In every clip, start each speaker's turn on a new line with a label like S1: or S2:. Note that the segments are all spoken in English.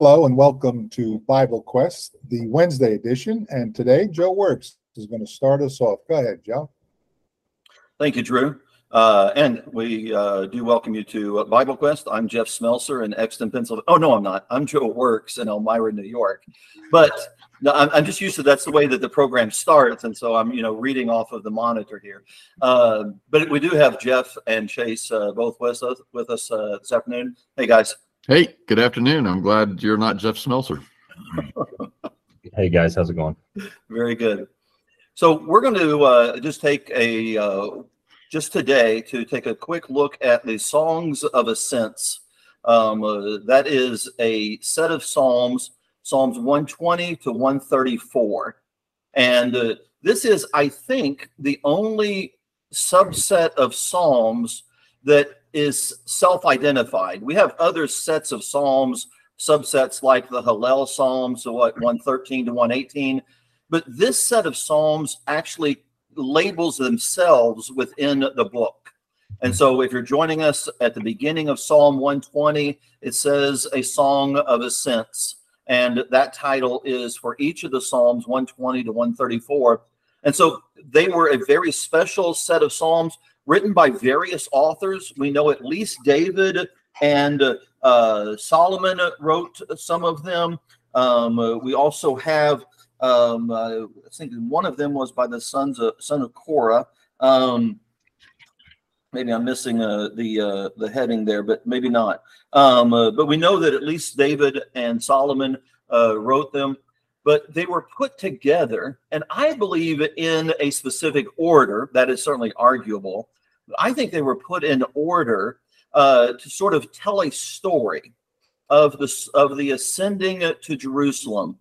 S1: Hello and welcome to Bible Quest, the Wednesday edition. And today, Joe Works is going to start us off. Go ahead, Joe.
S2: Thank you, Drew. Uh, and we uh, do welcome you to Bible Quest. I'm Jeff Smelser in Exton, Pennsylvania. Oh, no, I'm not. I'm Joe Works in Elmira, New York. But no, I'm, I'm, just used to that's the way that the program starts. And so I'm, you know, reading off of the monitor here. Uh, but we do have Jeff and Chase uh, both with us, with us uh, this afternoon. Hey, guys.
S3: Hey, good afternoon. I'm glad you're not Jeff Smelser.
S4: hey guys, how's it going?
S2: Very good. So we're going to uh, just take a uh, just today to take a quick look at the songs of ascents. Um, uh, that is a set of psalms, Psalms 120 to 134, and uh, this is, I think, the only subset of psalms that is self-identified. We have other sets of psalms, subsets like the Hallel Psalms, so what 113 to 118, but this set of psalms actually labels themselves within the book. And so if you're joining us at the beginning of Psalm 120, it says a song of ascents. And that title is for each of the Psalms 120 to 134. And so they were a very special set of Psalms written by various authors. We know at least David and uh, Solomon wrote some of them. Um, uh, we also have, um, uh, I think one of them was by the sons of son of Korah. Um, maybe I'm missing uh, the uh, the heading there, but maybe not. Um, uh, but we know that at least David and Solomon wrote them but they were put together, and I believe in a specific order. That is certainly arguable. I think they were put in order uh, to sort of tell a story of the of the ascending to Jerusalem.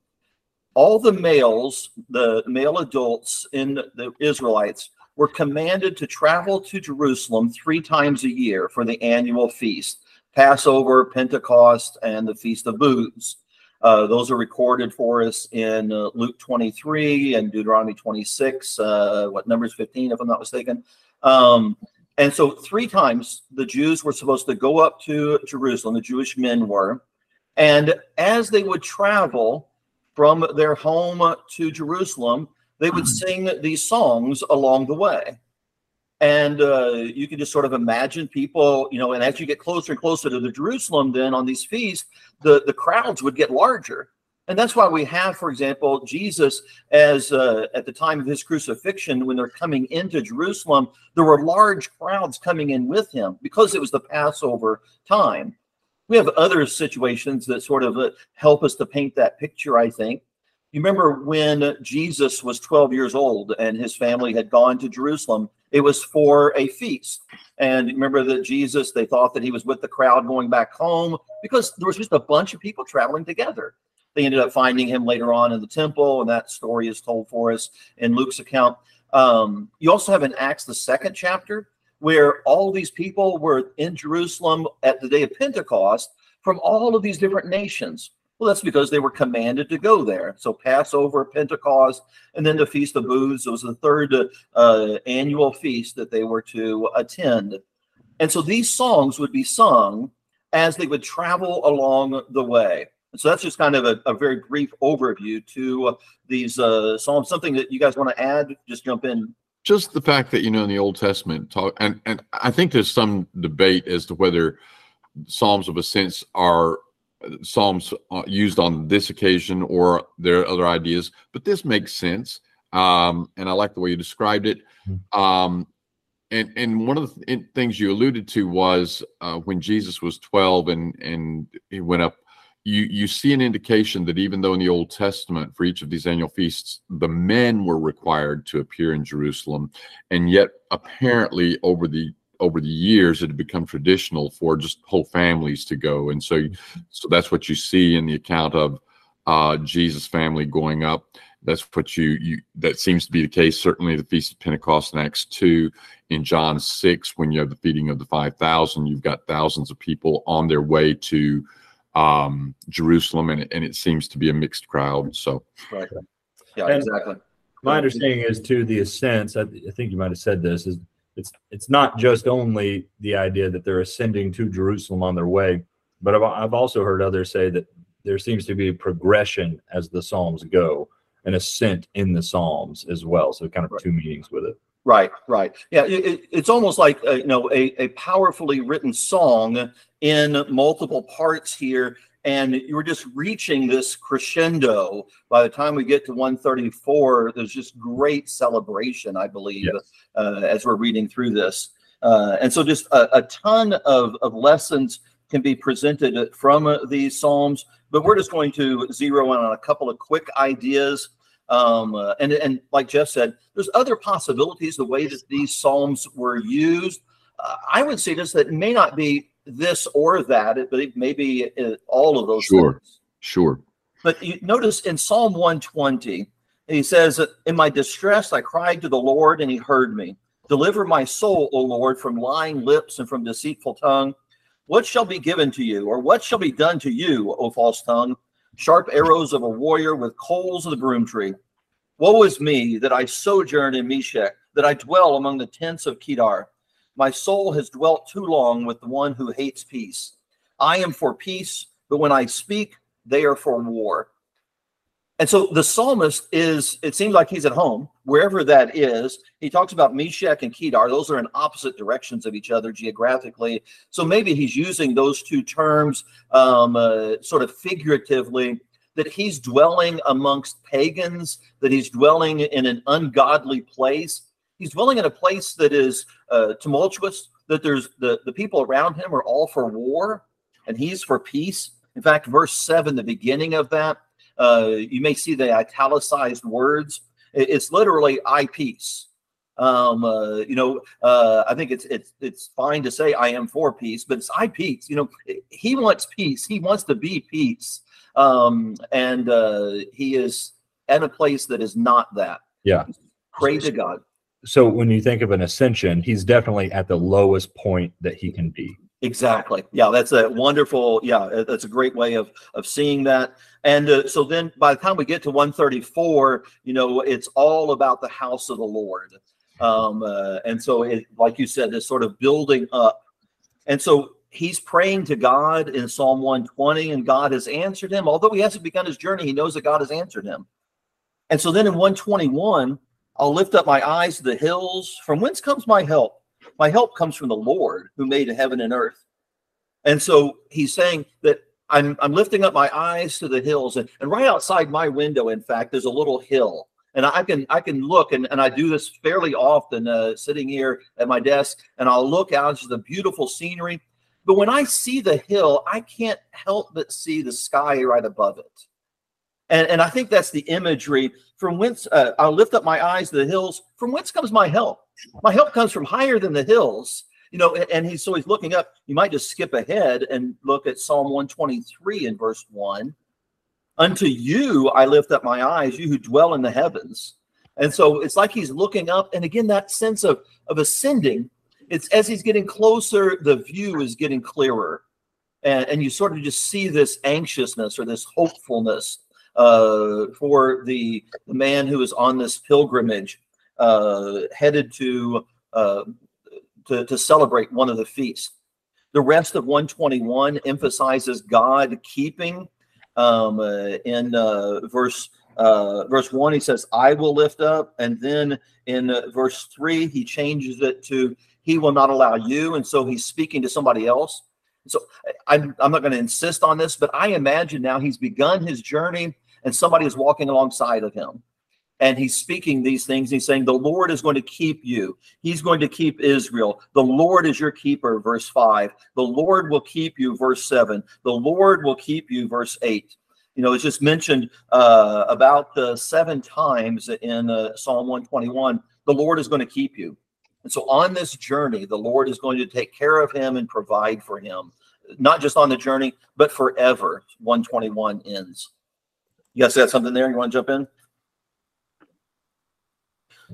S2: All the males, the male adults in the Israelites, were commanded to travel to Jerusalem three times a year for the annual feast Passover, Pentecost, and the Feast of Booths. Uh, those are recorded for us in uh, Luke 23 and Deuteronomy 26, uh, what Numbers 15, if I'm not mistaken. Um, and so, three times the Jews were supposed to go up to Jerusalem, the Jewish men were. And as they would travel from their home to Jerusalem, they would sing these songs along the way. And uh, you can just sort of imagine people, you know, and as you get closer and closer to the Jerusalem, then on these feasts, the, the crowds would get larger. And that's why we have, for example, Jesus as uh, at the time of his crucifixion, when they're coming into Jerusalem, there were large crowds coming in with him because it was the Passover time. We have other situations that sort of uh, help us to paint that picture, I think. You remember when Jesus was 12 years old and his family had gone to Jerusalem it was for a feast. And remember that Jesus, they thought that he was with the crowd going back home because there was just a bunch of people traveling together. They ended up finding him later on in the temple, and that story is told for us in Luke's account. Um, you also have in Acts, the second chapter, where all these people were in Jerusalem at the day of Pentecost from all of these different nations. Well, that's because they were commanded to go there. So Passover, Pentecost, and then the Feast of Booths. Was the third uh, annual feast that they were to attend. And so these songs would be sung as they would travel along the way. And so that's just kind of a, a very brief overview to these uh, psalms. Something that you guys want to add? Just jump in.
S3: Just the fact that you know in the Old Testament talk, and and I think there's some debate as to whether Psalms of Ascents are psalms uh, used on this occasion or there are other ideas but this makes sense um, and i like the way you described it hmm. um, and and one of the th things you alluded to was uh, when jesus was 12 and and he went up you you see an indication that even though in the old testament for each of these annual feasts the men were required to appear in jerusalem and yet apparently over the over the years it had become traditional for just whole families to go. And so mm-hmm. so that's what you see in the account of uh, jesus family going up. That's what you you that seems to be the case certainly the feast of pentecost in acts 2 in john 6 when you have the feeding of the 5000 you've got thousands of people on their way to um, jerusalem and, and it seems to be a mixed crowd so.
S2: Right. Yeah. And exactly.
S4: my understanding is to the ascents I, I think you might have said this is it's it's not just only the idea that they're ascending to Jerusalem on their way, but I've, I've also heard others say that there seems to be a progression as the Psalms go, an ascent in the Psalms as well. So kind of two meanings with it.
S2: Right, right. Yeah, it, it- it's almost like uh, you know a, a powerfully written song in multiple parts here, and you're just reaching this crescendo. By the time we get to 134, there's just great celebration, I believe,
S4: Yes.
S2: uh, as we're reading through this. Uh, and so, just a, a ton of, of lessons can be presented from uh, these psalms, but we're just going to zero in on a couple of quick ideas. Um, uh, and and like Jeff said, there's other possibilities the way that these psalms were used. Uh, I would say this that it may not be this or that, but it may be uh, all of those.
S3: Sure.
S2: things.
S3: Sure.
S2: But you notice in Psalm 120, he says, In my distress, I cried to the Lord, and he heard me. Deliver my soul, O Lord, from lying lips and from deceitful tongue. What shall be given to you, or what shall be done to you, O false tongue? Sharp arrows of a warrior with coals of the broom tree. Woe is me that I sojourn in Meshech, that I dwell among the tents of Kedar. My soul has dwelt too long with the one who hates peace. I am for peace, but when I speak, they are for war. And so the psalmist is, it seems like he's at home, wherever that is. He talks about Meshech and Kedar. Those are in opposite directions of each other geographically. So maybe he's using those two terms um, uh, sort of figuratively that he's dwelling amongst pagans, that he's dwelling in an ungodly place. He's dwelling in a place that is uh, tumultuous, that there's the, the people around him are all for war and he's for peace. In fact, verse 7, the beginning of that, uh, you may see the italicized words. It's literally I peace. Um, uh, you know, uh, I think it's it's it's fine to say I am for peace, but it's I peace. You know, he wants peace. He wants to be peace, um, and uh, he is in a place that is not that.
S4: Yeah.
S2: Pray to God.
S4: So when you think of an ascension, he's definitely at the lowest point that he can be.
S2: Exactly. Yeah, that's a wonderful. Yeah, uh, that's a great way of of seeing that. And uh, so then, by the time we get to 134, you know, it's all about the house of the Lord. Um, uh, and so, it, like you said, this sort of building up. And so he's praying to God in Psalm 120, and God has answered him. Although he hasn't begun his journey, he knows that God has answered him. And so then in 121, I'll lift up my eyes to the hills. From whence comes my help? My help comes from the Lord who made heaven and earth. And so he's saying that I'm, I'm lifting up my eyes to the hills. And, and right outside my window, in fact, there's a little hill. And I can I can look and, and I do this fairly often uh, sitting here at my desk and I'll look out to the beautiful scenery. But when I see the hill, I can't help but see the sky right above it. And, and I think that's the imagery from whence uh, I'll lift up my eyes to the hills. From whence comes my help? My help comes from higher than the hills. You know, and, he's so he's looking up. You might just skip ahead and look at Psalm 123 in verse 1. Unto you I lift up my eyes, you who dwell in the heavens. And so it's like he's looking up, and again, that sense of, of ascending, it's as he's getting closer, the view is getting clearer. And, and you sort of just see this anxiousness or this hopefulness uh, for the, man who is on this pilgrimage uh, headed to, uh, to to celebrate one of the feasts. The rest of 121 emphasizes God keeping. Um, uh, in uh, verse uh, verse one, he says, "I will lift up," and then in verse three, he changes it to, "He will not allow you," and so he's speaking to somebody else. So I'm I'm not going to insist on this, but I imagine now he's begun his journey, and somebody is walking alongside of him and he's speaking these things. He's saying, The Lord is going to keep you. He's going to keep Israel. The Lord is your keeper, verse 5. The Lord will keep you, verse 7. The Lord will keep you, verse 8. You know, it's just mentioned uh, about uh, seven times in uh, Psalm 121. The Lord is going to keep you. And so on this journey, the Lord is going to take care of him and provide for him, not just on the journey, but forever. 121 ends. You guys got something there? You want to jump in?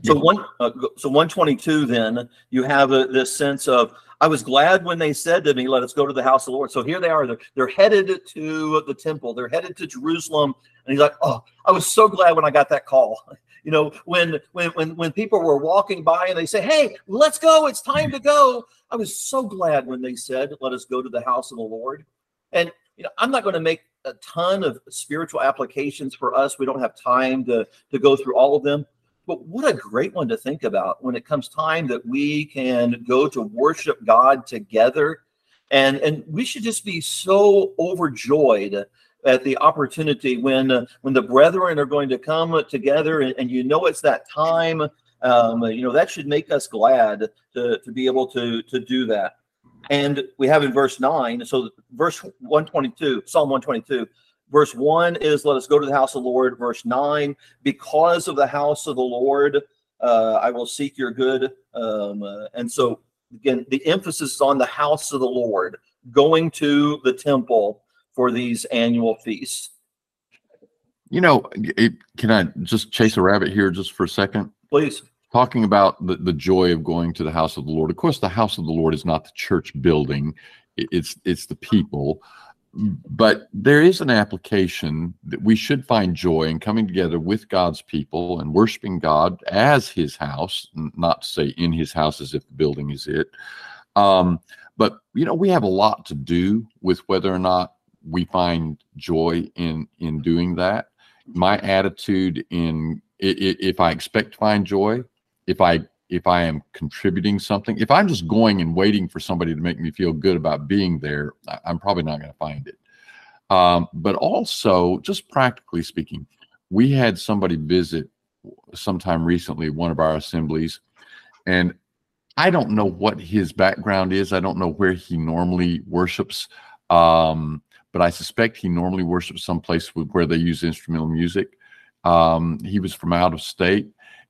S2: So one, uh, so one twenty two. Then you have uh, this sense of I was glad when they said to me, "Let us go to the house of the Lord." So here they are. They're they're headed to the temple. They're headed to Jerusalem, and he's like, "Oh, I was so glad when I got that call." You know, when when when when people were walking by and they say, "Hey, let's go! It's time to go." I was so glad when they said, "Let us go to the house of the Lord." And you know, I'm not going to make a ton of spiritual applications for us. We don't have time to, to go through all of them. But what a great one to think about when it comes time that we can go to worship God together. And, and we should just be so overjoyed at the opportunity when uh, when the brethren are going to come together and, and you know it's that time um, you know that should make us glad to, to be able to to do that and we have in verse 9 so verse 122 psalm 122 verse 1 is let us go to the house of the lord. Verse 9 because of the house of the lord uh, i will seek your good um, uh, and so again the emphasis is on the house of the lord going to the temple for these annual feasts.
S3: You know, it, can I just chase a rabbit here just for a second?
S2: please
S3: Talking about the, the joy of going to the house of the Lord. Of course, the house of the Lord is not the church building. It's it's the people. But there is an application that we should find joy in coming together with God's people and worshiping God as his house, not say in his house as if the building is it. Um, but you know, we have a lot to do with whether or not we find joy in in doing that. My attitude in if I expect to find joy, if I if I am contributing something, if I'm just going and waiting for somebody to make me feel good about being there, I'm probably not going to find it. Um, but also, just practically speaking, we had somebody visit sometime recently one of our assemblies, and I don't know what his background is. I don't know where he normally worships, um, but I suspect he normally worships someplace where they use instrumental music. Um, he was from out of state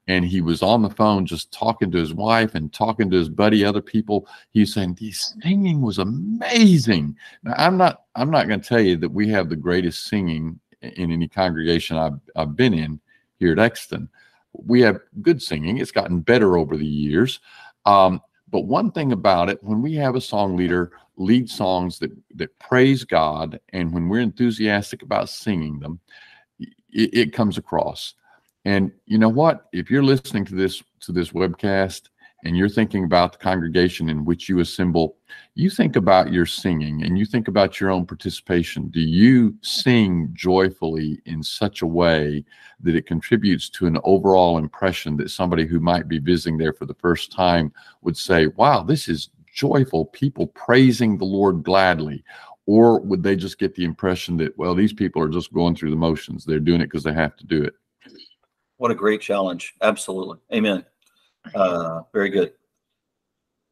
S3: and he was on the phone just talking to his wife and talking to his buddy other people. He's saying the singing was amazing. Now i'm not i'm not going to tell you that we have the greatest singing in any congregation i've, I've been in here at exton. We have good singing. It's gotten better over the years. Um, but one thing about it when we have a song leader lead songs that that praise god and when we're enthusiastic about singing them it, it comes across and you know what? If you're listening to this to this webcast and you're thinking about the congregation in which you assemble, you think about your singing and you think about your own participation. Do you sing joyfully in such a way that it contributes to an overall impression that somebody who might be visiting there for the first time would say, "Wow, this is joyful people praising the Lord gladly." Or would they just get the impression that, well, these people are just going through the motions. They're doing it because they have to do it.
S2: What a great challenge. Absolutely. Amen. Uh, very good.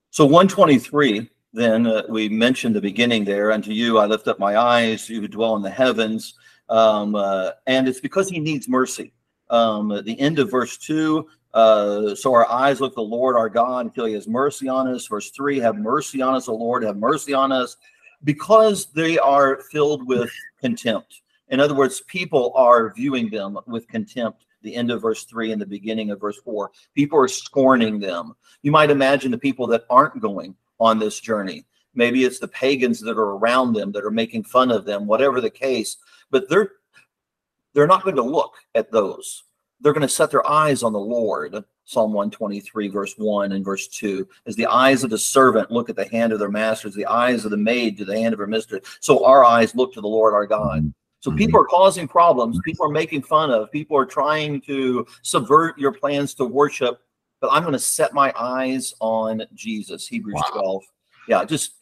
S2: So 123, then uh, we mentioned the beginning there. Unto you I lift up my eyes, you who dwell in the heavens. Um, uh, and it's because he needs mercy. Um, at the end of verse 2, uh, so our eyes look the Lord our God until he has mercy on us. Verse 3, have mercy on us, O Lord, have mercy on us, because they are filled with contempt. In other words, people are viewing them with contempt the end of verse 3 and the beginning of verse 4. People are scorning them. You might imagine the people that aren't going on this journey. Maybe it's the pagans that are around them that are making fun of them, whatever the case, but they're they're not going to look at those. They're going to set their eyes on the Lord. Psalm 123, verse 1 and verse 2. As the eyes of the servant look at the hand of their masters, the eyes of the maid to the hand of her mistress. So our eyes look to the Lord our God. So
S3: Mhm.
S2: people are causing problems. People are making fun of. People are trying to subvert your plans to worship. But I'm going to set my eyes on Jesus. Hebrews
S3: Wow.
S2: 12. Yeah, just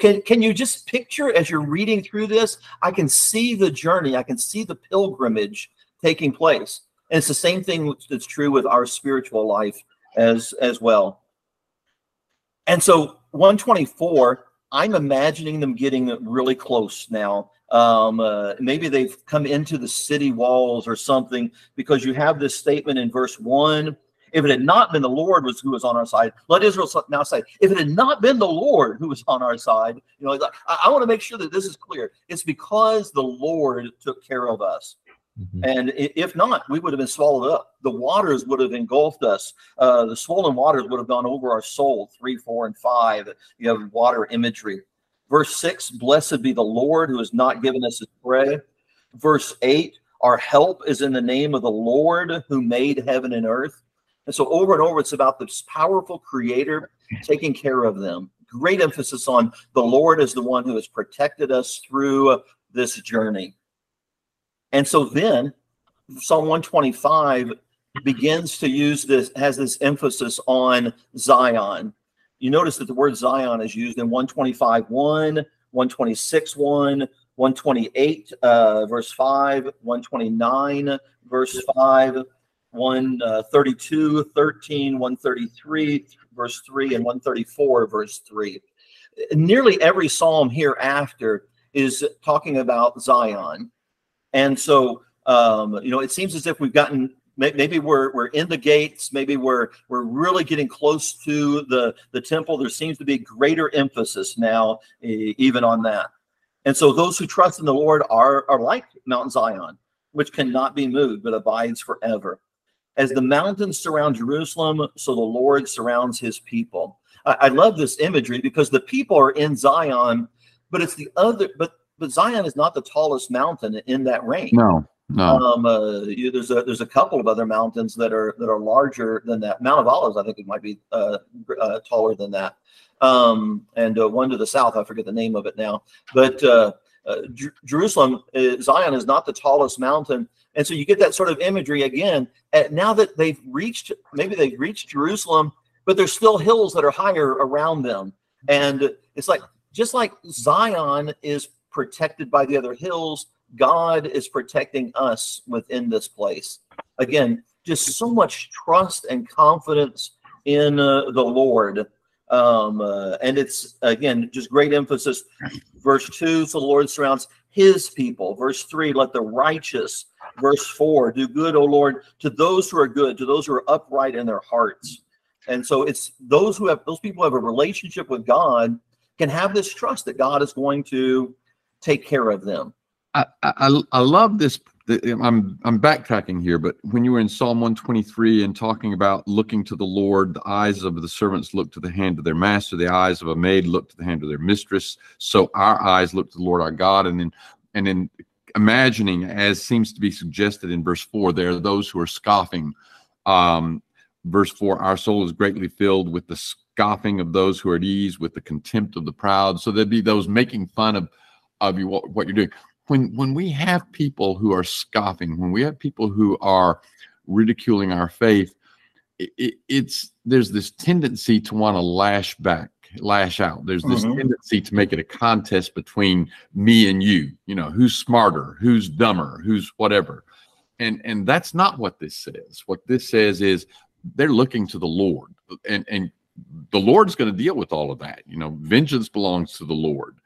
S2: can can you just picture as you're reading through this? I can see the journey. I can see the pilgrimage taking place. And it's the same thing that's true with our spiritual life as as well. And so 124, I'm imagining them getting really close now. Um, uh, maybe they've come into the city walls or something because you have this statement in verse one. If it had not been the Lord was who was on our side, let Israel now say, if it had not been the Lord who was on our side, you know, I, I want to make sure that this is clear. It's because the Lord took care of us.
S4: Mhm.
S2: And if not, we would have been swallowed up. The waters would have engulfed us. Uh, the swollen waters would have gone over our soul. Three, four, and five. You have water imagery. Verse six, blessed be the Lord who has not given us his prey. Verse eight, our help is in the name of the Lord who made heaven and earth. And so over and over, it's about this powerful creator taking care of them. Great emphasis on the Lord as the one who has protected us through this journey. And so then Psalm 125 begins to use this, has this emphasis on Zion. You notice that the word Zion is used in 125 1, 126 1, 128 uh, verse 5, 129 verse 5, 132, 13, 133 verse 3, and 134 verse 3. Nearly every psalm hereafter is talking about Zion. And so, um, you know, it seems as if we've gotten maybe we're we're in the gates. Maybe we're we're really getting close to the the temple. There seems to be greater emphasis now even on that. And so those who trust in the lord are are like mount zion which cannot be moved but abides forever. As the mountains surround jerusalem so the lord surrounds his people. I, I love this imagery because the people are in zion but it's the other but but zion is not the tallest mountain in that range.
S3: No, no.
S2: um, uh, you, there's a there's a couple of other mountains that are that are larger than that. Mount of Olives, I think it might be uh, uh, taller than that. Um, and uh, one to the south, I forget the name of it now. But uh, uh, Jer- Jerusalem, Zion is not the tallest mountain, and so you get that sort of imagery again. At, now that they've reached, maybe they've reached Jerusalem, but there's still hills that are higher around them, and it's like just like Zion is protected by the other hills God is protecting us within this place. Again, just so much trust and confidence in uh, the Lord. Um, uh, and it's, again, just great emphasis. Verse 2 So the Lord surrounds his people. Verse 3 Let the righteous. Verse 4 Do good, O Lord, to those who are good, to those who are upright in their hearts. And so it's those who have, those people who have a relationship with God can have this trust that God is going to take care of them.
S3: I, I I love this. I'm I'm backtracking here, but when you were in Psalm 123 and talking about looking to the Lord, the eyes of the servants look to the hand of their master, the eyes of a maid look to the hand of their mistress. So our eyes look to the Lord our God, and then and then imagining, as seems to be suggested in verse four, there are those who are scoffing. Um, verse four, our soul is greatly filled with the scoffing of those who are at ease, with the contempt of the proud. So there'd be those making fun of of you what, what you're doing when when we have people who are scoffing, when we have people who are ridiculing our faith, it, it, it's there's this tendency to want to lash back, lash out. There's this
S2: Mhm.
S3: tendency to make it a contest between me and you. You know, who's smarter, who's dumber, who's whatever. And and that's not what this says. What this says is they're looking to the Lord, and and the Lord's going to deal with all of that. You know, vengeance belongs to the Lord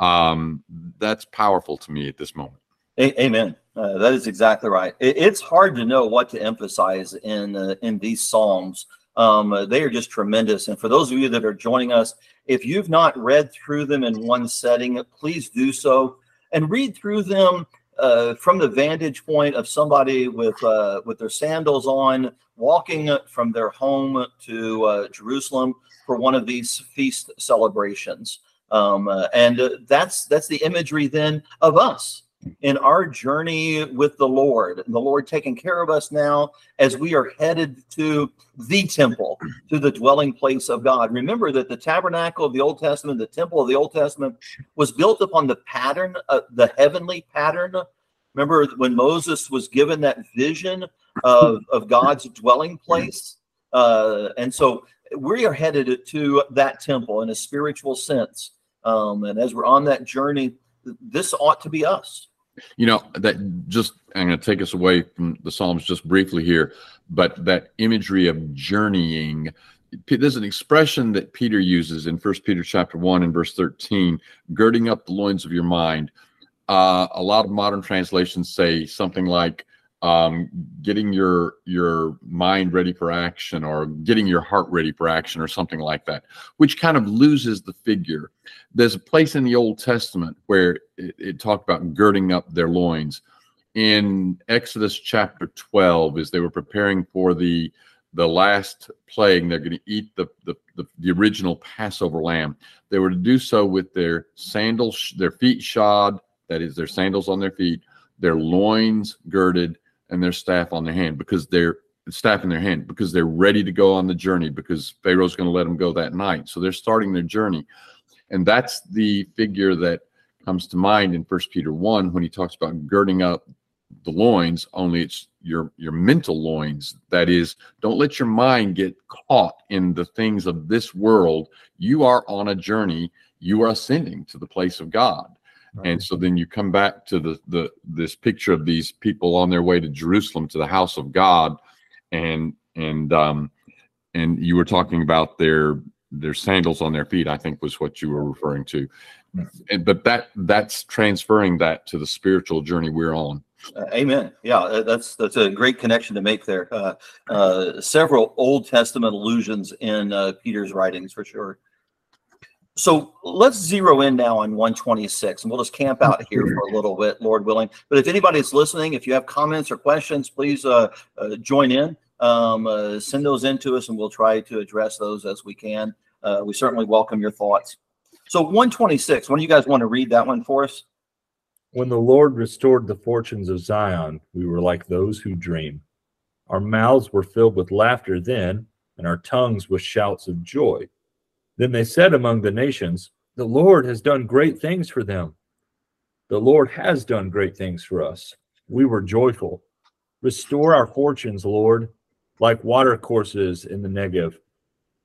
S3: um that's powerful to me at this moment
S2: amen. Uh, that is exactly right. It, it's hard to know what to emphasize in uh, in these psalms. Um, uh, they are just tremendous. And for those of you that are joining us, if you've not read through them in one setting, please do so and read through them uh, from the vantage point of somebody with uh, with their sandals on, walking from their home to Jerusalem for one of these feast celebrations. Um, uh, and uh, that's that's the imagery then of us in our journey with the Lord, the Lord taking care of us now as we are headed to the temple, to the dwelling place of God. Remember that the tabernacle of the Old Testament, the temple of the Old Testament, was built upon the pattern, uh, the heavenly pattern. Remember when Moses was given that vision of, of God's dwelling place? Uh, and so we are headed to that temple in a spiritual sense. Um, and as we're on that journey, this ought to be us.
S3: you know that just i'm going to take us away from the psalms just briefly here but that imagery of journeying there's an expression that peter uses in first peter chapter 1 and verse 13 girding up the loins of your mind uh, a lot of modern translations say something like um, getting your your mind ready for action or getting your heart ready for action or something like that which kind of loses the figure. There's a place in the old testament where it, it talked about girding up their loins. In exodus chapter 12 as they were preparing for the the last plague they're going to eat the, the the the original passover lamb. They were to do so with their sandals their feet shod that is their sandals on their feet their loins girded and their staff on their hand because they're staff in their hand because they're ready to go on the journey because Pharaoh's going to let them go that night. So they're starting their journey. And that's the figure that comes to mind in First Peter 1 when he talks about girding up the loins, only it's your your mental loins. That is, don't let your mind get caught in the things of this world. You are on a journey. You are ascending to the place of God. And so then you come back to the the this picture of these people on their way to Jerusalem to the house of God, and and um and you were talking about their their sandals on their feet. I think was what you were referring to, and but that that's transferring that to the spiritual journey we're on.
S2: Uh, amen. Yeah, that's that's a great connection to make there. Uh, uh, several Old Testament allusions in uh, Peter's writings for sure. So let's zero in now on 126, and we'll just camp out here for a little bit, Lord willing. But if anybody's listening, if you have comments or questions, please uh, uh, join in. Um, uh, send those in to us, and we'll try to address those as we can. Uh, we certainly welcome your thoughts. So 126, when do you guys want to read that one for us?
S4: When the Lord restored the fortunes of Zion, we were like those who dream. Our mouths were filled with laughter then, and our tongues with shouts of joy. Then they said among the nations, The Lord has done great things for them. The Lord has done great things for us. We were joyful. Restore our fortunes, Lord, like watercourses in the Negev.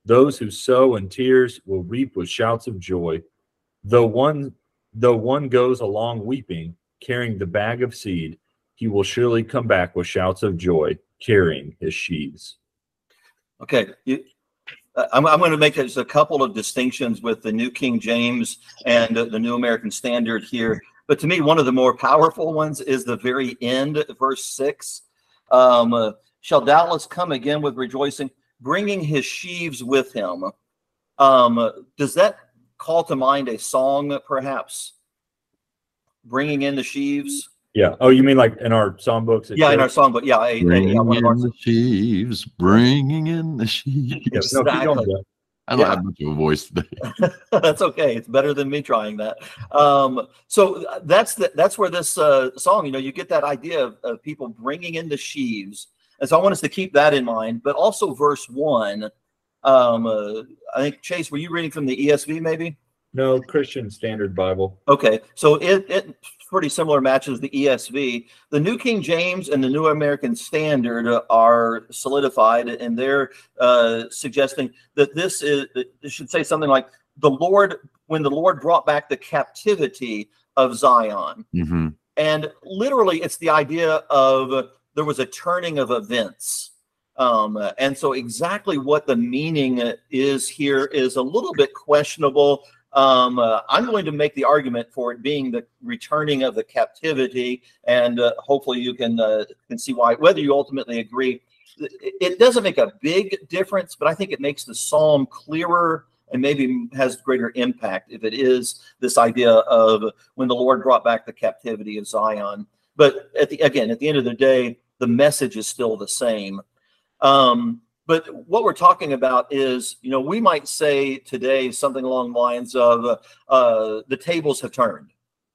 S4: Those who sow in tears will reap with shouts of joy. Though one though one goes along weeping, carrying the bag of seed, he will surely come back with shouts of joy, carrying his sheaves.
S2: Okay, you, I'm, I'm going to make just a couple of distinctions with the New King James and the New American Standard here. But to me, one of the more powerful ones is the very end, verse six. Um, shall doubtless come again with rejoicing, bringing his sheaves with him. Um, does that call to mind a song, perhaps? Bringing in the sheaves.
S4: Yeah. Oh, you mean like in our songbooks? at
S2: Yeah, in our
S4: church?
S2: songbook. Yeah, a, a,
S3: Bringing
S2: yeah, one our-
S3: in the sheaves, bringing in the sheaves.
S4: Yeah, no,
S2: Exactly.
S4: Jeff.
S3: I don't
S2: Yeah.
S3: have much of a voice today.
S2: that's okay. It's better than me trying that. Um, so uh, that's the, that's where this uh, song, you know, you get that idea of, of people bringing in the sheaves, and so I want us to keep that in mind. But also verse one. Um, uh, I think Chase, were you reading from the ESV maybe?
S4: No, Christian Standard Bible.
S2: Okay, so it, it pretty similar matches the ESV. The New King James and the New American Standard are solidified, and they're uh, suggesting that this is it should say something like the Lord when the Lord brought back the captivity of Zion,
S3: hmm
S2: and literally it's the idea of there was a turning of events. Um, and so exactly what the meaning uh, is here is a little bit questionable. Um, uh, I'm going to make the argument for it being the returning of the captivity, and uh, hopefully you can uh, can see why. Whether you ultimately agree, it, doesn't make a big difference, but I think it makes the psalm clearer and maybe has greater impact if it is this idea of when the Lord brought back the captivity of Zion. But at the again, at the end of the day, the message is still the same. Um, but what we're talking about is, you know, we might say today something along the lines of uh, uh, the tables have turned.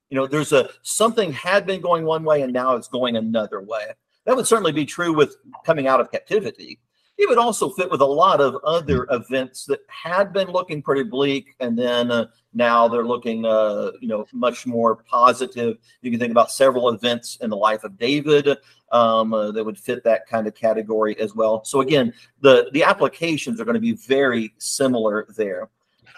S2: You know, there's a something had been going one way and now it's going another way. That would certainly be true with coming out of captivity. It would also fit with a lot of other events that had been looking pretty bleak, and then uh, now they're looking, uh, you know, much more positive. You can think about several events in the life of David um, uh, that would fit that kind of category as well. So again, the the applications are going to be very similar there.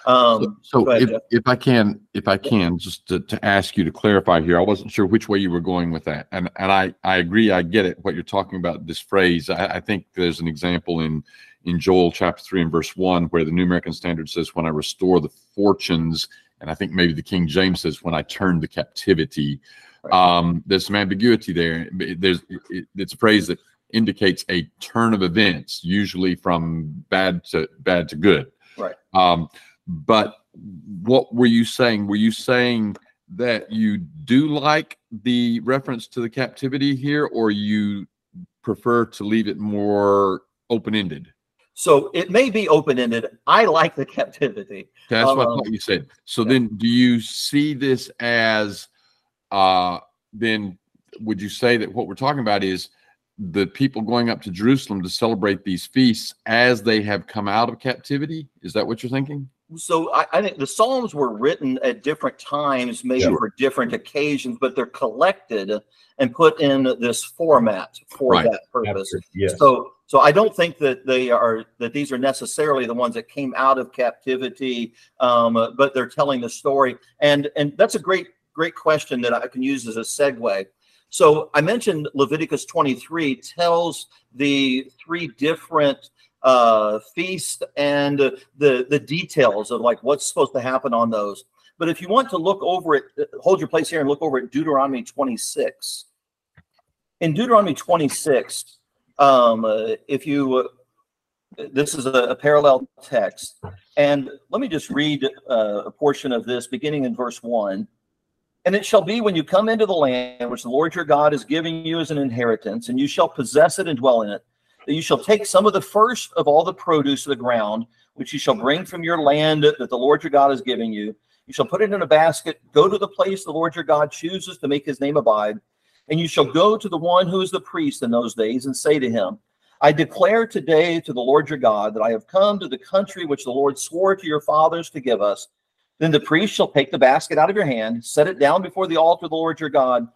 S2: Um,
S3: So
S2: ahead,
S3: if, if I can, if I can, just to, to ask you to clarify here, I wasn't sure which way you were going with that. And, and I, I agree. I get it. What you're talking about, this phrase, I, I think there's an example in, in Joel chapter three and verse one, where the New American Standard says, when I restore the fortunes, and I think maybe the King James says, when I turn the captivity.
S2: Right.
S3: Um, there's some ambiguity there. There's, it, it's a phrase that indicates a turn of events, usually from bad to bad to good.
S2: Right.
S3: Um, but what were you saying? Were you saying that you do like the reference to the captivity here, or you prefer to leave it more open ended?
S2: so it may be open ended. I like the captivity.
S3: That's what I
S2: Um,
S3: thought you said. So
S2: yeah.
S3: then, do you see this as uh, then? Would you say that what we're talking about is the people going up to Jerusalem to celebrate these feasts as they have come out of captivity? Is that what you're thinking?
S2: So I, I think the Psalms were written at different times, maybe for different occasions, but they're collected and put in this format for
S3: Right.
S2: that purpose.
S4: Yes.
S2: So, so I don't think that they are that these are necessarily the ones that came out of captivity, um, but they're telling the story, and and that's a great great question that I can use as a segue. So I mentioned Leviticus 23 tells the three different uh, feast and the the details of like what's supposed to happen on those. But if you want to look over it, uh, hold your place here and look over at Deuteronomy 26. In Deuteronomy 26, um, uh, if you uh, this is a, a parallel text, and let me just read uh, a portion of this beginning in verse one. And it shall be when you come into the land which the Lord your God is giving you as an inheritance, and you shall possess it and dwell in it, you shall take some of the first of all the produce of the ground, which you shall bring from your land that the Lord your God is giving you. You shall put it in a basket, go to the place the Lord your God chooses to make his name abide, and you shall go to the one who is the priest in those days and say to him, I declare today to the Lord your God that I have come to the country which the Lord swore to your fathers to give us. Then the priest shall take the basket out of your hand, set it down before the altar of the Lord your God,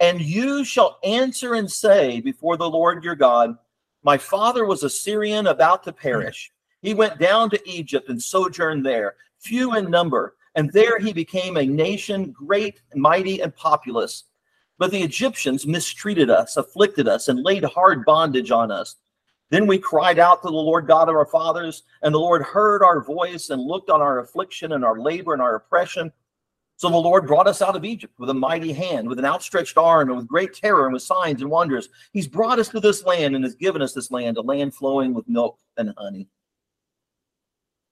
S2: and you shall answer and say before the Lord your God, My father was a Syrian about to hmm. perish. He went down to Egypt and sojourned there, few in number, and there he became a nation great, mighty, and populous. But the Egyptians mistreated us, afflicted us, and laid hard bondage on us. Then we cried out to the Lord God of our fathers, and the Lord heard our voice and looked on our affliction and our labor and our oppression. So the Lord brought us out of Egypt with a mighty hand, with an outstretched arm, and with great terror, and with signs and wonders. He's brought us to this land and has given us this land, a land flowing with milk and honey.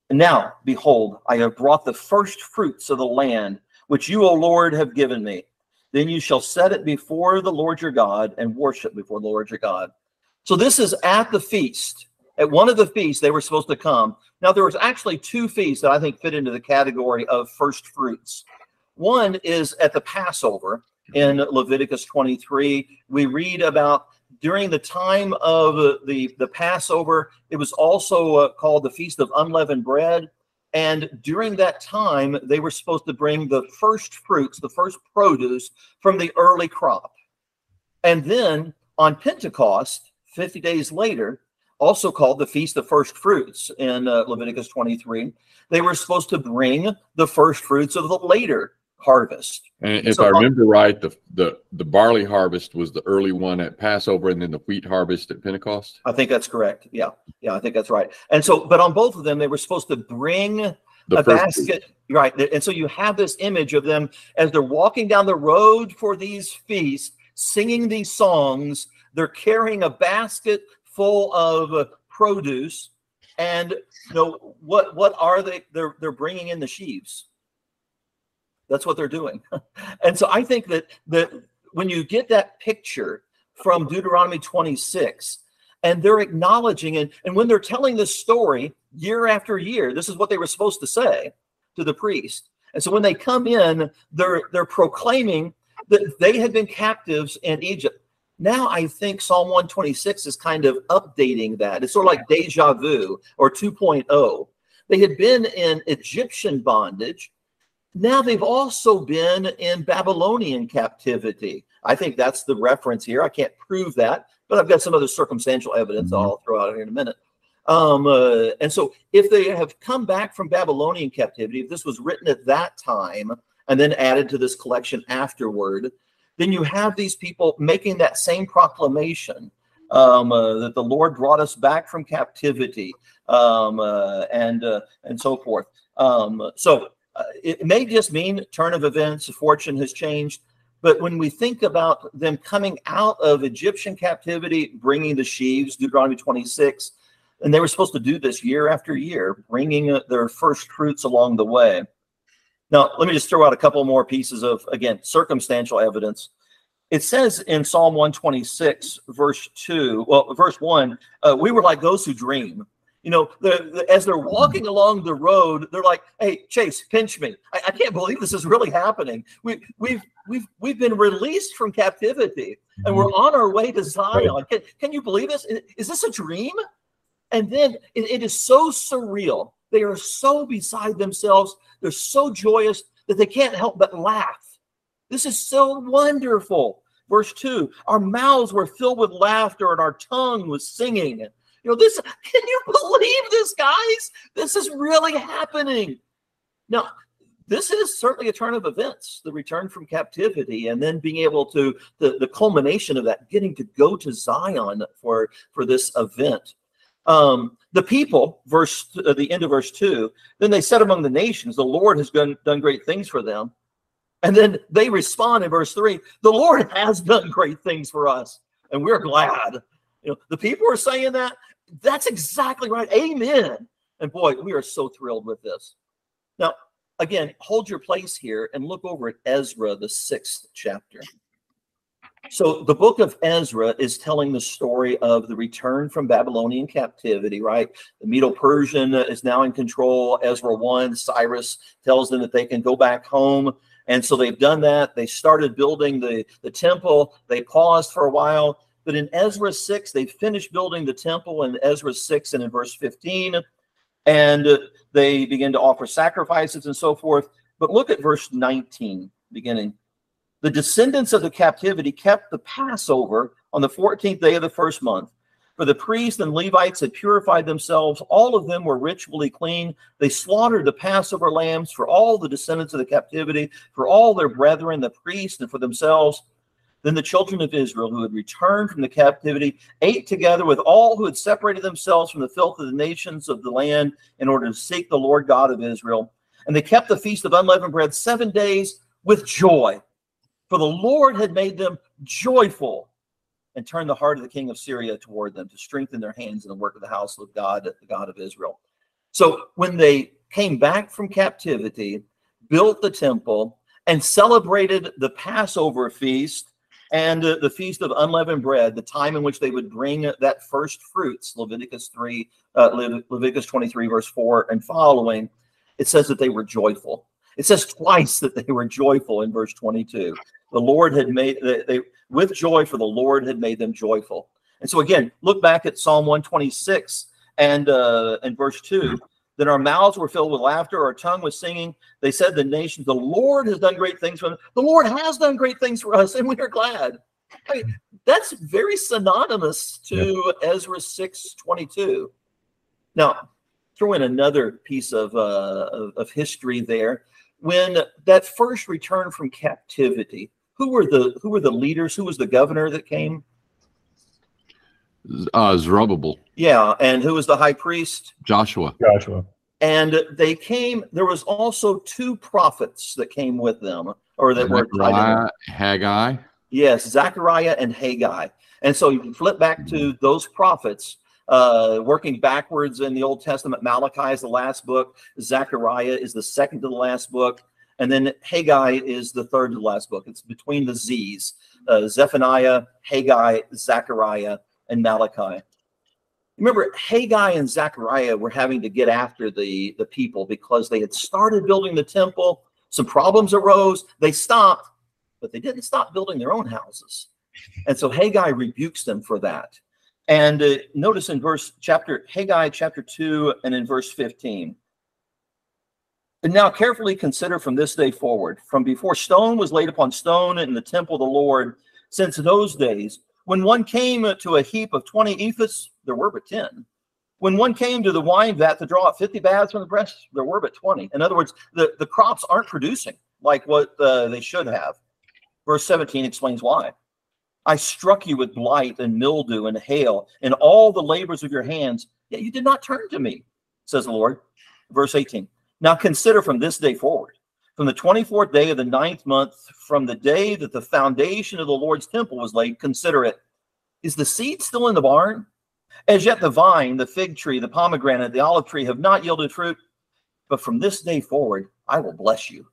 S2: And now, behold, I have brought the first fruits of the land, which you, O Lord, have given me. Then you shall set it before the Lord your God and worship before the Lord your God. So this is at the feast. At one of the feasts, they were supposed to come. Now, there was actually two feasts that I think fit into the category of first fruits. One is at the Passover in Leviticus 23. We read about during the time of the, the Passover, it was also uh, called the Feast of Unleavened Bread. And during that time, they were supposed to bring the first fruits, the first produce from the early crop. And then on Pentecost, 50 days later, also called the Feast of First Fruits in uh, Leviticus 23, they were supposed to bring the first fruits of the later harvest.
S3: And if
S2: So-
S3: I remember right, the, the the barley harvest was the early one at Passover, and then the wheat harvest at Pentecost.
S2: I think that's correct. Yeah. Yeah, I think that's right. And so, but on both of them, they were supposed to bring
S3: The
S2: a basket, right? And so you have this image of them as they're walking down the road for these feasts, singing these songs. They're carrying a basket full of produce, and you know what? What are they? They're they're bringing in the sheaves. That's what they're doing, and so I think that that when you get that picture from Deuteronomy 26, and they're acknowledging it, and when they're telling this story year after year, this is what they were supposed to say to the priest. And so when they come in, they're they're proclaiming that they had been captives in Egypt. Now I think Psalm 126 is kind of updating that. It's sort of like deja vu or 2.0. They had been in Egyptian bondage. Now they've also been in Babylonian captivity. I think that's the reference here. I can't prove that, but I've got some other circumstantial evidence
S4: Mhm.
S2: I'll throw out here in a minute. Um, uh, and so, if they have come back from Babylonian captivity, if this was written at that time and then added to this collection afterward, then you have these people making that same proclamation um, uh, that the Lord brought us back from captivity um, uh, and uh, and so forth. Um, so it may just mean turn of events, fortune has changed. But when we think about them coming out of Egyptian captivity, bringing the sheaves, Deuteronomy 26, and they were supposed to do this year after year, bringing uh, their first fruits along the way. Now, let me just throw out a couple more pieces of, again, circumstantial evidence. It says in Psalm 126, verse 2, well, verse 1, uh, we were like those who dream. You know, the, the, as they're walking along the road, they're like, "Hey, Chase, pinch me! I, I can't believe this is really happening. We, we've we've we've been released from captivity, and we're mm-hmm. on our way to Zion. Can, can you believe this? Is, is this a dream?" And then it, it is so surreal They are so beside themselves. They're so joyous that they can't help but laugh. This is so wonderful. Verse 2 Our mouths were filled with laughter and our tongue was singing. You know, this, can you believe this, guys? This is really happening. Now, this is certainly a turn of events, the return from captivity, and then being able to the, the culmination of that, getting to go to Zion for for this event. Um, the people, verse uh, the end of verse two, then they said among the nations, the Lord has done, done great things for them. And then they respond in verse three, the Lord has done great things for us, and we're glad. You know, the people are saying that. That's exactly right. Amen. And boy, we are so thrilled with this. Now, again, hold your place here and look over at Ezra, the sixth chapter. So the book of Ezra is telling the story of the return from Babylonian captivity, right? The Medo-Persian is now in control. Ezra 1, Cyrus tells them that they can go back home. And so they've done that. They started building the, the temple. They paused for a while. But in Ezra 6, they finished building the temple in Ezra 6 and in verse 15. And they begin to offer sacrifices and so forth. But look at verse 19, beginning. The descendants of the captivity kept the Passover on the 14th day of the first month. For the priests and Levites had purified themselves. All of them were ritually clean. They slaughtered the Passover lambs for all the descendants of the captivity, for all their brethren, the priests, and for themselves. Then the children of Israel who had returned from the captivity ate together with all who had separated themselves from the filth of the nations of the land in order to seek the Lord God of Israel. And they kept the feast of unleavened bread seven days with joy for the Lord had made them joyful and turned the heart of the king of Syria toward them to strengthen their hands in the work of the house of God, the God of Israel. So when they came back from captivity, built the temple, and celebrated the Passover feast and uh, the feast of unleavened bread, the time in which they would bring that first fruits, Leviticus 3, uh, Le- Leviticus 23, verse 4 and following, it says that they were joyful. It says twice that they were joyful in verse 22. The Lord had made they, they with joy for the Lord had made them joyful. And so again, look back at Psalm 126 and uh, and verse 2. Then our mouths were filled with laughter, our tongue was singing. They said the nations, the Lord has done great things for them. The Lord has done great things for us, and we are glad. I mean, that's very synonymous to yeah. Ezra 6 22. Now, throw in another piece of, uh, of, of history there. When that first return from captivity, who were the who were the leaders? Who was the governor that came?
S3: Uh, Zerubbabel.
S2: Yeah, and who was the high priest?
S3: Joshua.
S4: Joshua.
S2: And they came. There was also two prophets that came with them, or that
S3: Zechariah, were Haggai.
S2: Yes, Zechariah and Haggai. And so you flip back to those prophets, uh, working backwards in the Old Testament. Malachi is the last book. Zechariah is the second to the last book. And then Haggai is the third to the last book. It's between the Z's uh, Zephaniah, Haggai, Zechariah, and Malachi. Remember, Haggai and Zechariah were having to get after the, the people because they had started building the temple. Some problems arose. They stopped, but they didn't stop building their own houses. And so Haggai rebukes them for that. And uh, notice in verse chapter Haggai chapter 2 and in verse 15. And now carefully consider from this day forward, from before stone was laid upon stone in the temple of the Lord, since those days, when one came to a heap of 20 ephahs, there were but 10. When one came to the wine vat to draw out 50 baths from the press, there were but 20. In other words, the, the crops aren't producing like what uh, they should have. Verse 17 explains why. I struck you with blight and mildew and hail and all the labors of your hands, yet you did not turn to me, says the Lord. Verse 18. Now consider from this day forward, from the 24th day of the ninth month, from the day that the foundation of the Lord's temple was laid, consider it. Is the seed still in the barn? As yet the vine, the fig tree, the pomegranate, the olive tree have not yielded fruit. But from this day forward, I will bless you.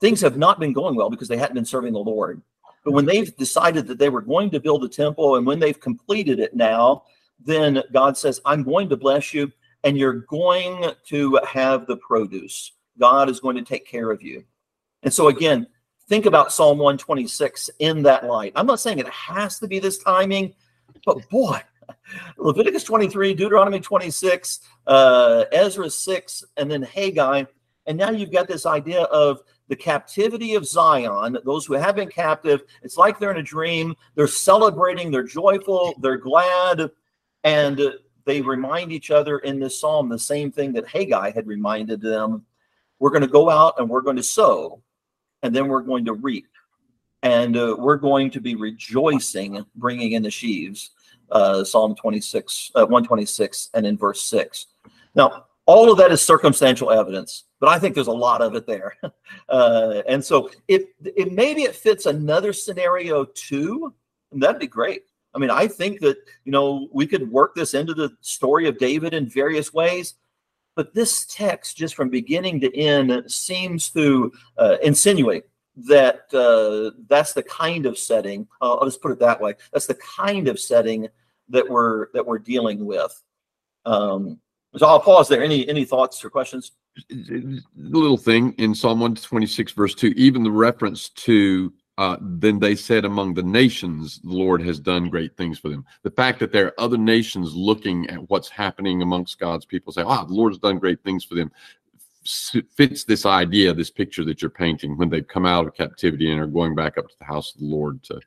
S2: Things have not been going well because they hadn't been serving the Lord. But when they've decided that they were going to build a temple and when they've completed it now, then God says, I'm going to bless you and you're going to have the produce. God is going to take care of you. And so, again, think about Psalm 126 in that light. I'm not saying it has to be this timing, but boy, Leviticus 23, Deuteronomy 26, uh, Ezra 6, and then Haggai. And now you've got this idea of the captivity of Zion, those who have been captive. It's like they're in a dream. They're celebrating, they're joyful, they're glad, and they remind each other in this psalm the same thing that Haggai had reminded them. We're going to go out and we're going to sow, and then we're going to reap. And uh, we're going to be rejoicing, bringing in the sheaves. Uh, Psalm 26, uh, 126, and in verse 6. Now, all of that is circumstantial evidence, but I think there's a lot of it there. Uh, and so, if maybe it fits another scenario too, that'd be great. I mean, I think that, you know, we could work this into the story of David in various ways. But this text, just from beginning to end, seems to uh, insinuate that uh, that's the kind of setting. Uh, I'll just put it that way. That's the kind of setting that we're that we're dealing with. Um, so I'll pause there. Any any thoughts or questions?
S3: little thing in Psalm 126, verse 2, even the reference to uh, then they said among the nations, the Lord has done great things for them. The fact that there are other nations looking at what's happening amongst God's people, say, "Ah, the Lord has done great things for them," fits this idea, this picture that you're painting when they've come out of captivity and are going back up to the house of the Lord to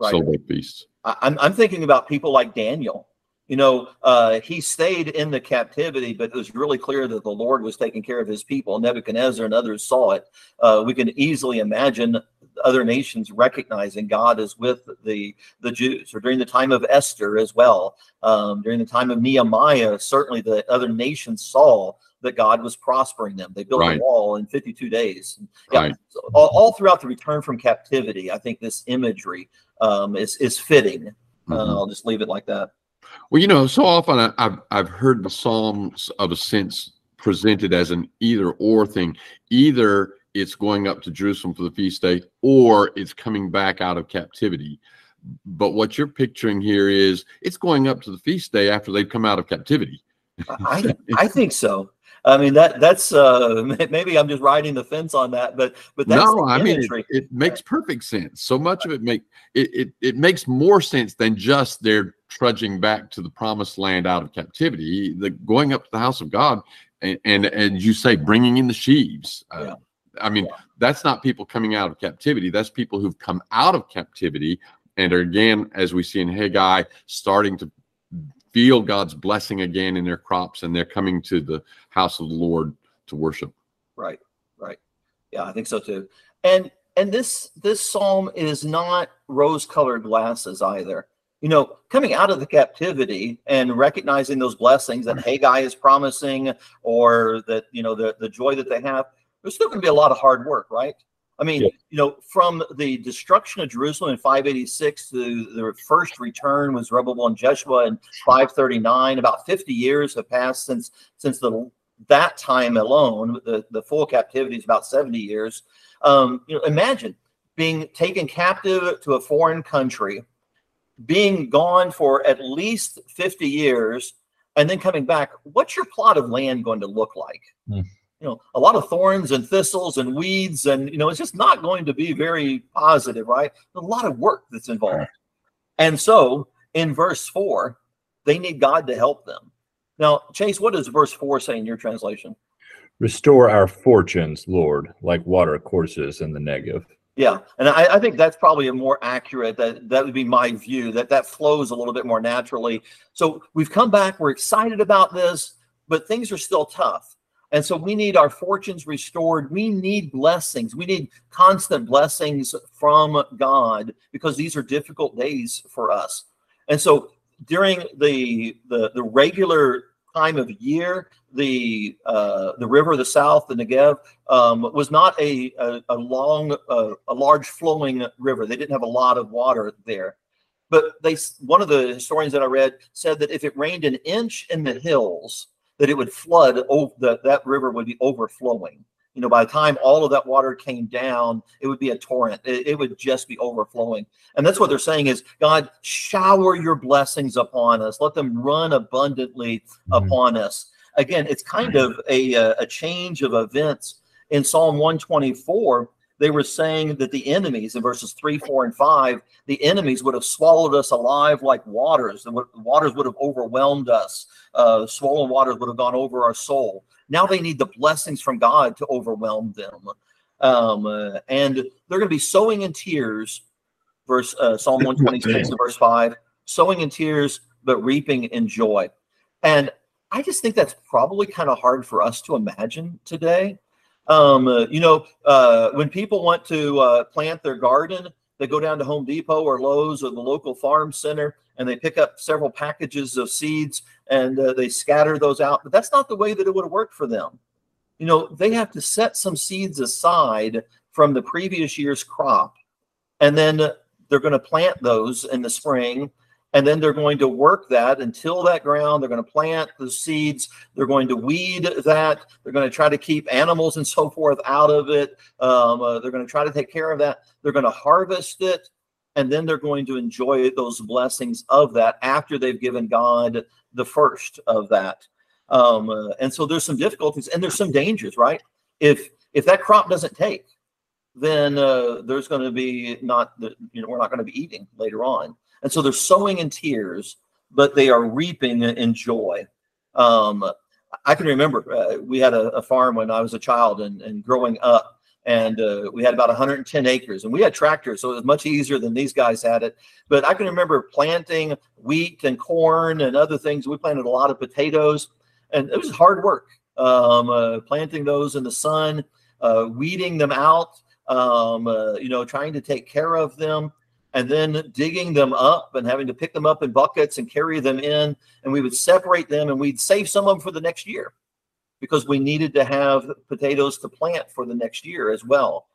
S3: right. celebrate feasts.
S2: I'm I'm thinking about people like Daniel you know, uh, he stayed in the captivity, but it was really clear that the Lord was taking care of his people. Nebuchadnezzar and others saw it. Uh, we can easily imagine other nations recognizing God is with the the Jews, or during the time of Esther as well. Um, during the time of Nehemiah, certainly the other nations saw that God was prospering them. They built right. a wall in 52 days. Yeah, right. so all, all, throughout the return from captivity, I think this imagery um, is is fitting. Uh, mm-hmm. I'll just leave it like that.
S3: Well, you know, so often I, have I've heard the Psalms of Ascents presented as an either or thing. Either it's going up to Jerusalem for the feast day, or it's coming back out of captivity. But what you're picturing here is it's going up to the feast day after they've come out of captivity.
S2: I I think so. I mean that that's uh maybe I'm just riding the fence on that, but but that's
S3: no, I mean it, it, makes perfect sense. So much of it make it, it it makes more sense than just they're trudging back to the promised land out of captivity. The going up to the house of God and and, and you say bringing in the sheaves. Uh, yeah. I mean yeah. that's not people coming out of captivity. That's people who've come out of captivity and are again, as we see in Haggai, starting to feel God's blessing again in their crops and they're coming to the house of the Lord to worship.
S2: Right, right. Yeah, I think so too. And and this this psalm is not rose-colored glasses either. You know, coming out of the captivity and recognizing those blessings that mm. Haggai is promising, or that you know the the joy that they have, there's still going to be a lot of hard work, right? I mean, yeah. you know, from the destruction of Jerusalem in 586 to the first return was Zerubbabel and Jeshua in 539. About 50 years have passed since since the that time alone. The the full captivity is about 70 years. Um, you know, imagine being taken captive to a foreign country, being gone for at least 50 years, and then coming back. What's your plot of land going to look like? Mm you know a lot of thorns and thistles and weeds and you know it's just not going to be very positive right? A lot of work that's involved. And so in verse 4 they need god to help them. Now chase what does verse 4 say in your translation?
S4: Restore our fortunes lord like water courses in the negev.
S2: Yeah and I, I think that's probably a more accurate that that would be my view that that flows a little bit more naturally. So we've come back we're excited about this but things are still tough and so we need our fortunes restored. We need blessings. We need constant blessings from God because these are difficult days for us. And so during the the, the regular time of year, the uh, the river of the south, the Negev, um, was not a a, a long, uh, a large flowing river. They didn't have a lot of water there. But they one of the historians that I read said that if it rained an inch in the hills, that it would flood over that that river would be overflowing. You know by the time all of that water came down it would be a torrent. It, it, would just be overflowing. And that's what they're saying is god shower your blessings upon us. Let them run abundantly mm-hmm. upon us. Again it's kind of a, a change of events. In psalm 124 they were saying that the enemies in verses three, four, and five, the enemies would have swallowed us alive like waters. The waters would have overwhelmed us. Uh, swollen waters would have gone over our soul. Now they need the blessings from God to overwhelm them. Um, uh, and they're going to be sowing in tears, verse uh, Psalm 126 verse 5, sowing in tears, but reaping in joy. And I just think that's probably kind of hard for us to imagine today. Um, uh, you know, uh, when people want to uh, plant their garden, they go down to Home Depot or Lowe's or the local farm center and they pick up several packages of seeds and uh, they scatter those out. But that's not the way that it would have worked for them. You know, they have to set some seeds aside from the previous year's crop and then they're going to plant those in the spring and then they're going to work that until that ground. They're going to plant the seeds. They're going to weed that. They're going to try to keep animals and so forth out of it. Um, uh, they're going to try to take care of that. They're going to harvest it, and then they're going to enjoy those blessings of that after they've given God the first of that. Um, uh, and so there's some difficulties and there's some dangers, right? If if that crop doesn't take, then uh, there's going to be not you know we're not going to be eating later on. And so they're sowing in tears, but they are reaping in joy. Um, I can remember uh, we had a, a, farm when I was a child and, and growing up, and uh, we had about 110 acres, and we had tractors, so it was much easier than these guys had it. But I can remember planting wheat and corn and other things. We planted a lot of potatoes, and it was hard work um, uh, planting those in the sun, uh, weeding them out, um, uh, you know, trying to take care of them and then digging them up and having to pick them up in buckets and carry them in. And we would separate them and we'd save some of them for the next year because we needed to have potatoes to plant for the next year as well.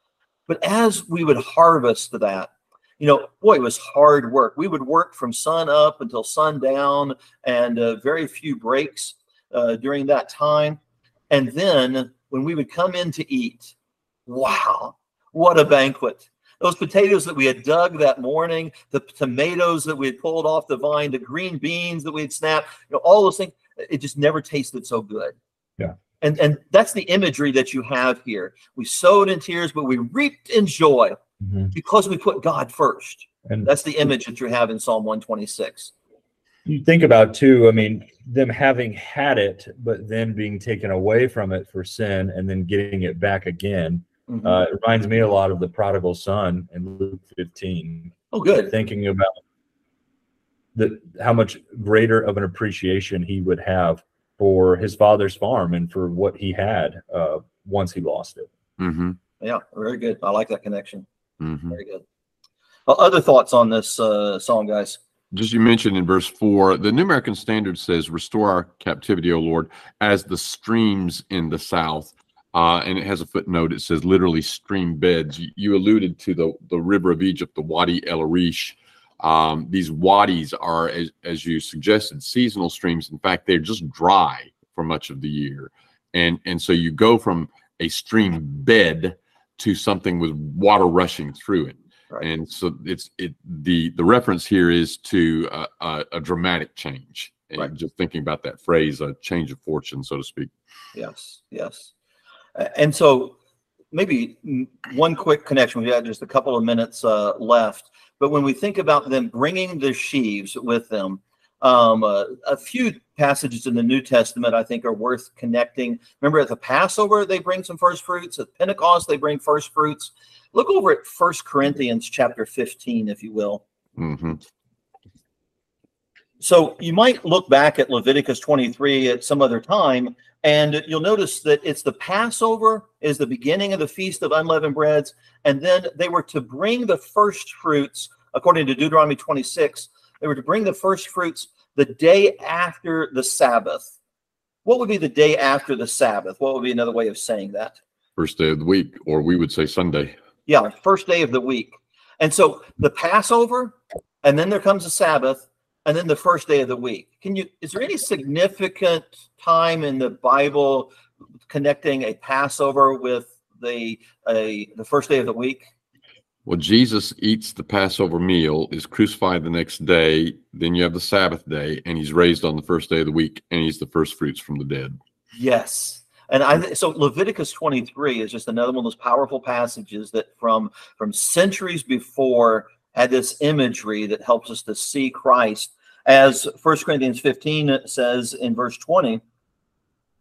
S2: But as we would harvest that, you know, boy, it was hard work. We would work from sun up until sundown and uh, very few breaks uh, during that time. And then when we would come in to eat, wow, what a banquet those potatoes that we had dug that morning, the tomatoes that we had pulled off the vine, the green beans that we had snapped, you know, all those things, it just never tasted so good.
S4: Yeah.
S2: And and that's the imagery that you have here. We sowed in tears, but we reaped in joy mm-hmm. because we put God first. And that's the image that you have in Psalm 126.
S4: You think about too, I mean, them having had it, but then being taken away from it for sin and then getting it back again Mm-hmm. Uh, it reminds me a lot of the prodigal son in Luke 15.
S2: Oh, good.
S4: Thinking about the how much greater of an appreciation he would have for his father's farm and for what he had uh, once he lost it.
S3: Mm-hmm.
S2: Yeah, very good. I like that connection.
S3: Mm-hmm.
S2: Very good. Well, other thoughts on this uh, song, guys?
S3: Just you mentioned in verse four, the New American Standard says, "Restore our captivity, O Lord, as the streams in the south." Uh, and it has a footnote. It says literally stream beds. You, you alluded to the, the river of Egypt, the Wadi El Arish. Um, these wadis are, as, as you suggested, seasonal streams. In fact, they're just dry for much of the year. And, and so you go from a stream bed to something with water rushing through it. Right. And so it's it the the reference here is to a, a, a dramatic change. And right. just thinking about that phrase, a change of fortune, so to speak.
S2: Yes, yes. And so maybe one quick connection. We have just a couple of minutes uh, left. But when we think about them bringing the sheaves with them, um, uh, a few passages in the New Testament I think are worth connecting. Remember at the Passover they bring some first fruits. At Pentecost they bring first fruits. Look over at First Corinthians chapter 15, if you will.
S3: Mm-hmm.
S2: So you might look back at Leviticus 23 at some other time and you'll notice that it's the Passover is the beginning of the Feast of Unleavened Breads. And then they were to bring the first fruits, according to Deuteronomy 26, they were to bring the first fruits the day after the Sabbath. What would be the day after the Sabbath? What would be another way of saying that?
S3: First day of the week, or we would say Sunday.
S2: Yeah, first day of the week. And so the Passover, and then there comes the Sabbath, and then the first day of the week. Can you is there any significant time in the Bible connecting a Passover with the a the first day of the week?
S3: Well, Jesus eats the Passover meal, is crucified the next day, then you have the Sabbath day, and he's raised on the first day of the week, and he's the first fruits from the dead.
S2: Yes. And I so Leviticus 23 is just another one of those powerful passages that from from centuries before had this imagery that helps us to see Christ as 1 Corinthians 15 says in verse 20.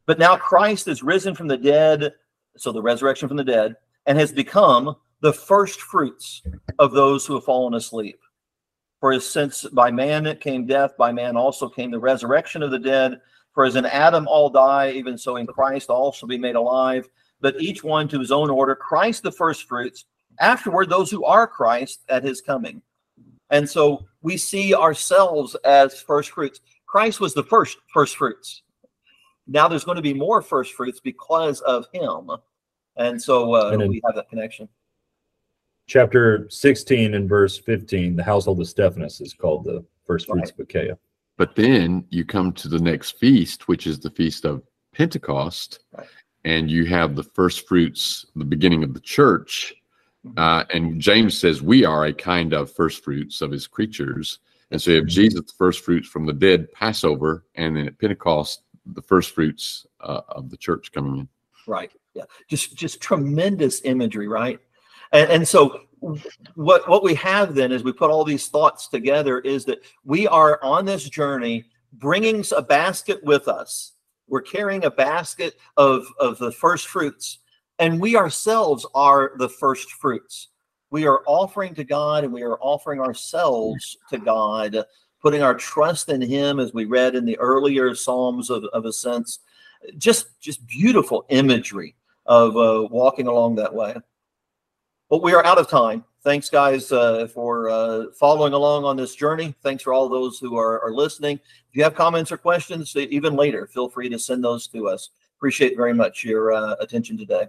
S2: But now Christ is risen from the dead, so the resurrection from the dead, and has become the first fruits of those who have fallen asleep. For as since by man came death, by man also came the resurrection of the dead. For as in Adam all die, even so in Christ all shall be made alive, but each one to his own order. Christ the first fruits, afterward those who are Christ at his coming. And so we see ourselves as first fruits. Christ was the first first fruits. Now there's going to be more first fruits because of him. And so uh,
S4: And
S2: we have that connection.
S4: Chapter 16 and verse 15, the household of Stephanas is called the first fruits of Achaia.
S3: But then you come to the next feast, which is the feast of Pentecost,
S2: Right.
S3: and you have the first fruits, the beginning of the church. Uh, and James says we are a kind of first fruits of his creatures. And so you have Jesus, the first fruits from the dead, Passover, and then at Pentecost, the first fruits uh, of the church coming in.
S2: Right. Yeah. Just just tremendous imagery, right? And and so what what we have then as we put all these thoughts together is that we are on this journey bringing a basket with us. We're carrying a basket of of the first fruits and we ourselves are the first fruits. We are offering to God and we are offering ourselves to God, putting our trust in him as we read in the earlier Psalms of, of sense, just just beautiful imagery of uh, walking along that way. But we are out of time. Thanks, guys, uh, for uh, following along on this journey. Thanks for all those who are, are listening. If you have comments or questions, even later, feel free to send those to us. Appreciate very much your uh, attention today.